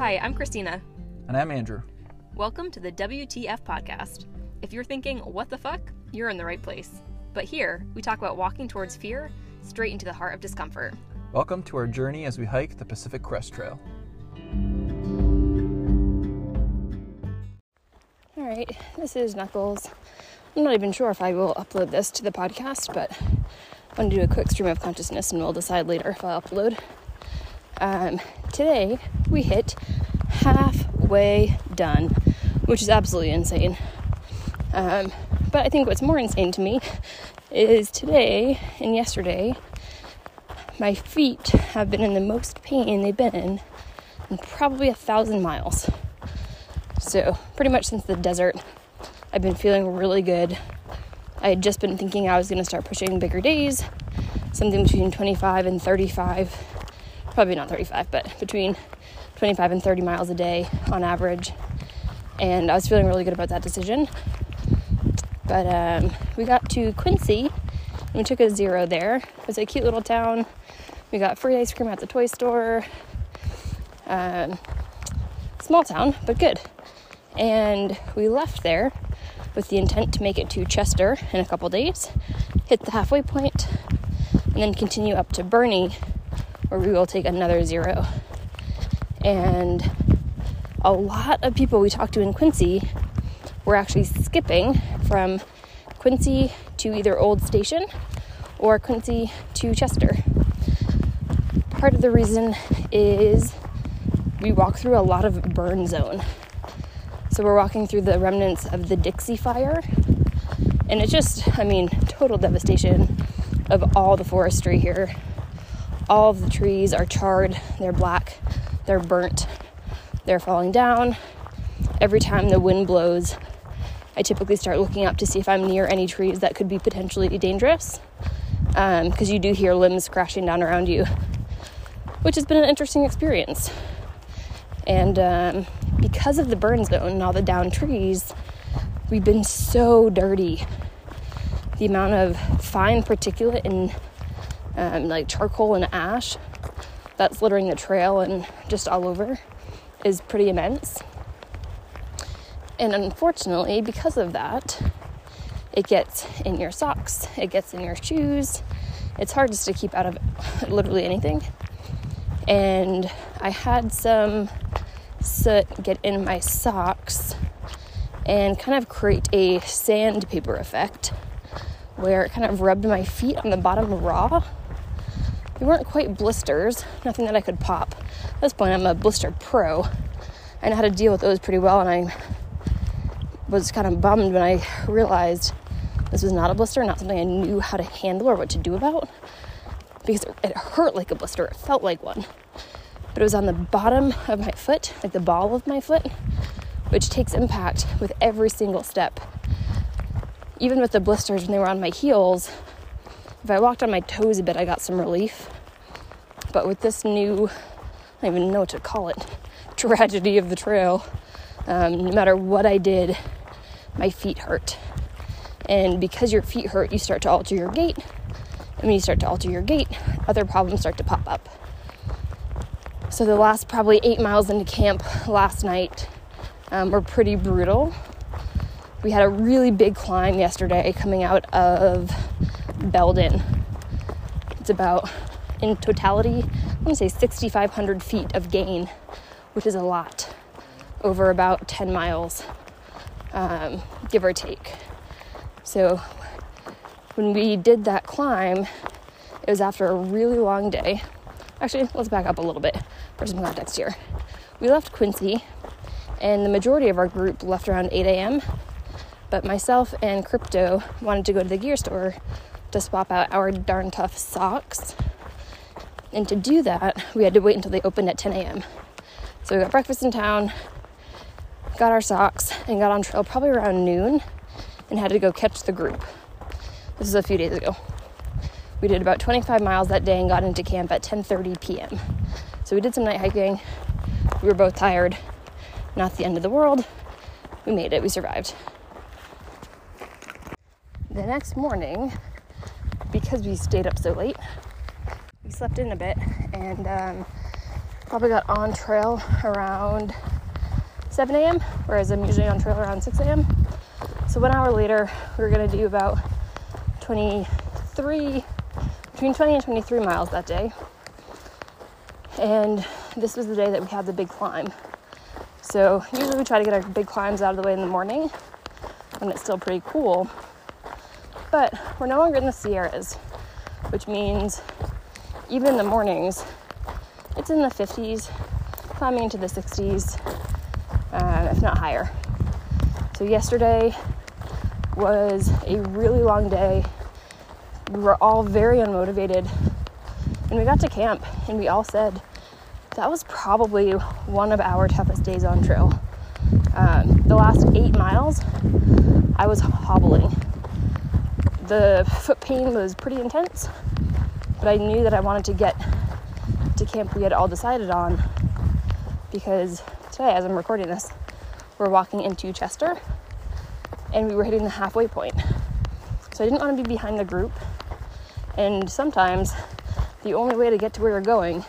Hi, I'm Christina. And I'm Andrew. Welcome to the WTF podcast. If you're thinking, what the fuck, you're in the right place. But here, we talk about walking towards fear straight into the heart of discomfort. Welcome to our journey as we hike the Pacific Crest Trail. All right, this is Knuckles. I'm not even sure if I will upload this to the podcast, but I'm going to do a quick stream of consciousness and we'll decide later if I'll upload. Um, today, we hit halfway done, which is absolutely insane. Um, but I think what's more insane to me is today and yesterday, my feet have been in the most pain they've been in in probably a thousand miles. So, pretty much since the desert, I've been feeling really good. I had just been thinking I was going to start pushing bigger days, something between 25 and 35, probably not 35, but between 25 and 30 miles a day on average. And I was feeling really good about that decision. But um, we got to Quincy and we took a zero there. It was a cute little town. We got free ice cream at the toy store. Um, small town, but good. And we left there with the intent to make it to Chester in a couple days, hit the halfway point, and then continue up to Burney, where we will take another zero. And a lot of people we talked to in Quincy were actually skipping from Quincy to either Old Station or Quincy to Chester. Part of the reason is we walk through a lot of burn zone. So we're walking through the remnants of the Dixie Fire. And it's just, I mean, total devastation of all the forestry here. All of the trees are charred, they're black, they're burnt, they're falling down. Every time the wind blows, I typically start looking up to see if I'm near any trees that could be potentially dangerous. Because um, you do hear limbs crashing down around you, which has been an interesting experience. And um, because of the burn zone and all the down trees, we've been so dirty. The amount of fine particulate and um, like charcoal and ash that's littering the trail and just all over is pretty immense. And unfortunately, because of that, it gets in your socks, it gets in your shoes. It's hard just to keep out of literally anything. And I had some soot get in my socks and kind of create a sandpaper effect where it kind of rubbed my feet on the bottom raw. They weren't quite blisters, nothing that I could pop. At this point, I'm a blister pro. I know how to deal with those pretty well, and I was kind of bummed when I realized this was not a blister, not something I knew how to handle or what to do about because it hurt like a blister, it felt like one but it was on the bottom of my foot, like the ball of my foot, which takes impact with every single step. Even with the blisters when they were on my heels, if I walked on my toes a bit, I got some relief. But with this new, I don't even know what to call it, tragedy of the trail, um, no matter what I did, my feet hurt. And because your feet hurt, you start to alter your gait. And when you start to alter your gait, other problems start to pop up. So the last probably eight miles into camp last night um, were pretty brutal. We had a really big climb yesterday coming out of Belden. It's about, in totality, I want to say 6,500 feet of gain, which is a lot, over about 10 miles, um, give or take. So when we did that climb, it was after a really long day. Actually, let's back up a little bit for some context here. We left Quincy, and the majority of our group left around 8 a.m. But myself and Crypto wanted to go to the gear store to swap out our darn tough socks. And to do that, we had to wait until they opened at 10 a.m. So we got breakfast in town, got our socks, and got on trail probably around noon and had to go catch the group. This is a few days ago. We did about 25 miles that day and got into camp at 10:30 p.m. So we did some night hiking. We were both tired. Not the end of the world. We made it. We survived. The next morning, because we stayed up so late, we slept in a bit and um, Probably got on trail around 7 a.m., whereas I'm usually on trail around 6 a.m. So one hour later, we are gonna do about 23, between 20 and 23 miles that day. And this was the day that we had the big climb. So usually we try to get our big climbs out of the way in the morning when it's still pretty cool. But we're no longer in the Sierras, which means even in the mornings, it's in the 50s, climbing into the 60s, uh, if not higher. So yesterday was a really long day. We were all very unmotivated. And we got to camp and we all said that was probably one of our toughest days on trail. Um, the last eight miles, I was hobbling. The foot pain was pretty intense, but I knew that I wanted to get to camp we had all decided on because today, as I'm recording this, we're walking into Chester and we were hitting the halfway point. So I didn't want to be behind the group. And sometimes the only way to get to where you're going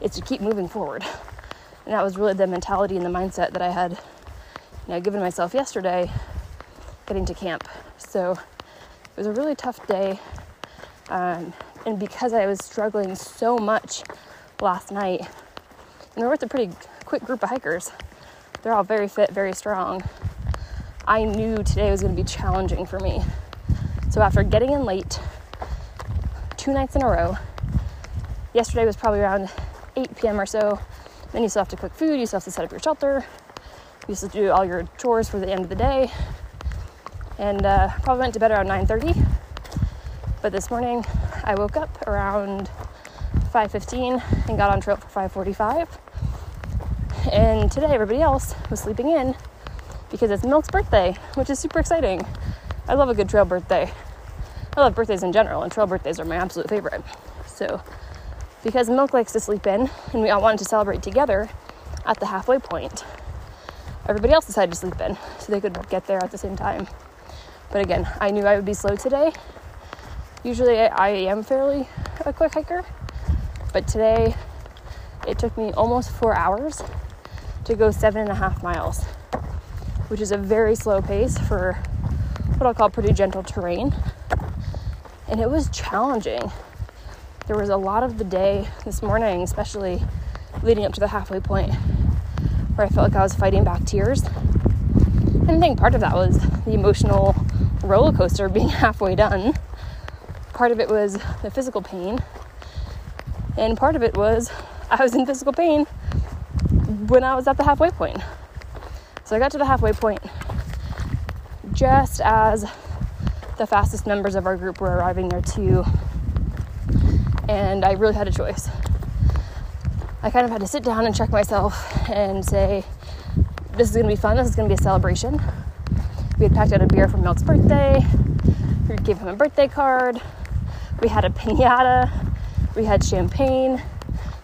is to keep moving forward. And that was really the mentality and the mindset that I had you know, given myself yesterday getting to camp. So it was a really tough day. Um, and because I was struggling so much last night, and we're with a pretty quick group of hikers, they're all very fit, very strong. I knew today was going to be challenging for me. So after getting in late two nights in a row, yesterday was probably around 8 p.m. or so. Then you still have to cook food, you still have to set up your shelter, you still have to do all your chores for the end of the day. And uh, probably went to bed around 9:30. But this morning I woke up around 5:15 and got on trail for 5:45. And today everybody else was sleeping in because it's Milk's birthday, which is super exciting. I love a good trail birthday. I love birthdays in general, and trail birthdays are my absolute favorite. So, because Milk likes to sleep in, and we all wanted to celebrate together at the halfway point, everybody else decided to sleep in so they could get there at the same time. But again, I knew I would be slow today. Usually, I am fairly a quick hiker, but today it took me almost four hours to go seven and a half miles, which is a very slow pace for what I'll call pretty gentle terrain. And it was challenging. There was a lot of the day this morning, especially leading up to the halfway point, where I felt like I was fighting back tears. And I think part of that was the emotional roller coaster being halfway done. Part of it was the physical pain. And part of it was I was in physical pain when I was at the halfway point. So I got to the halfway point just as the fastest members of our group were arriving there too. And I really had a choice. I kind of had to sit down and check myself and say, this is going to be fun. This is going to be a celebration. We had packed out a beer for Milk's birthday. We gave him a birthday card. We had a pinata. We had champagne.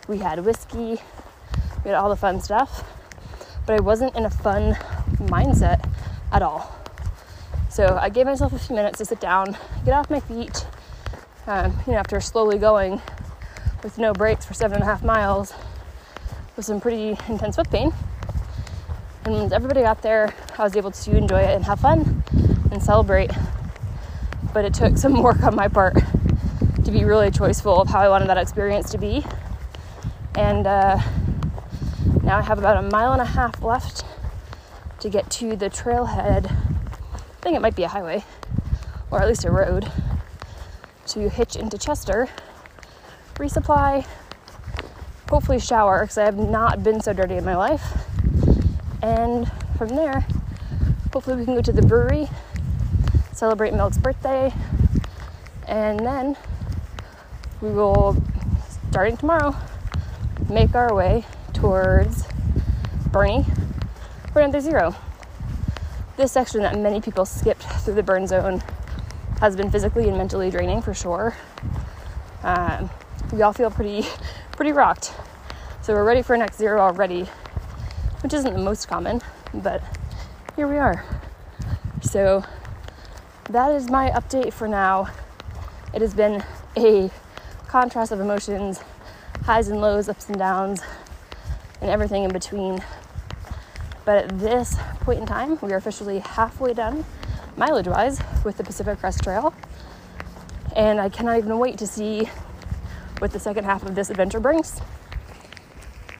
We had whiskey we had all the fun stuff, but I wasn't in a fun mindset at all. So I gave myself a few minutes to sit down, get off my feet, um, you know, after slowly going with no breaks for seven and a half miles with some pretty intense foot pain. And everybody got there, I was able to enjoy it and have fun and celebrate. But it took some work on my part to be really choiceful of how I wanted that experience to be. And uh, now I have about a mile and a half left to get to the trailhead. I think it might be a highway, or at least a road, to hitch into Chester, resupply, hopefully shower, because I have not been so dirty in my life. And from there, hopefully we can go to the brewery, celebrate Milk's birthday, and then we will, starting tomorrow, make our way towards Burney, we're under zero. This section that many people skipped through the burn zone has been physically and mentally draining for sure. Um, we all feel pretty, pretty rocked. So we're ready for next zero already, which isn't the most common, but here we are. So that is my update for now. It has been a contrast of emotions, highs and lows, ups and downs and everything in between. But at this point in time, we are officially halfway done, mileage wise, with the Pacific Crest Trail. And I cannot even wait to see what the second half of this adventure brings.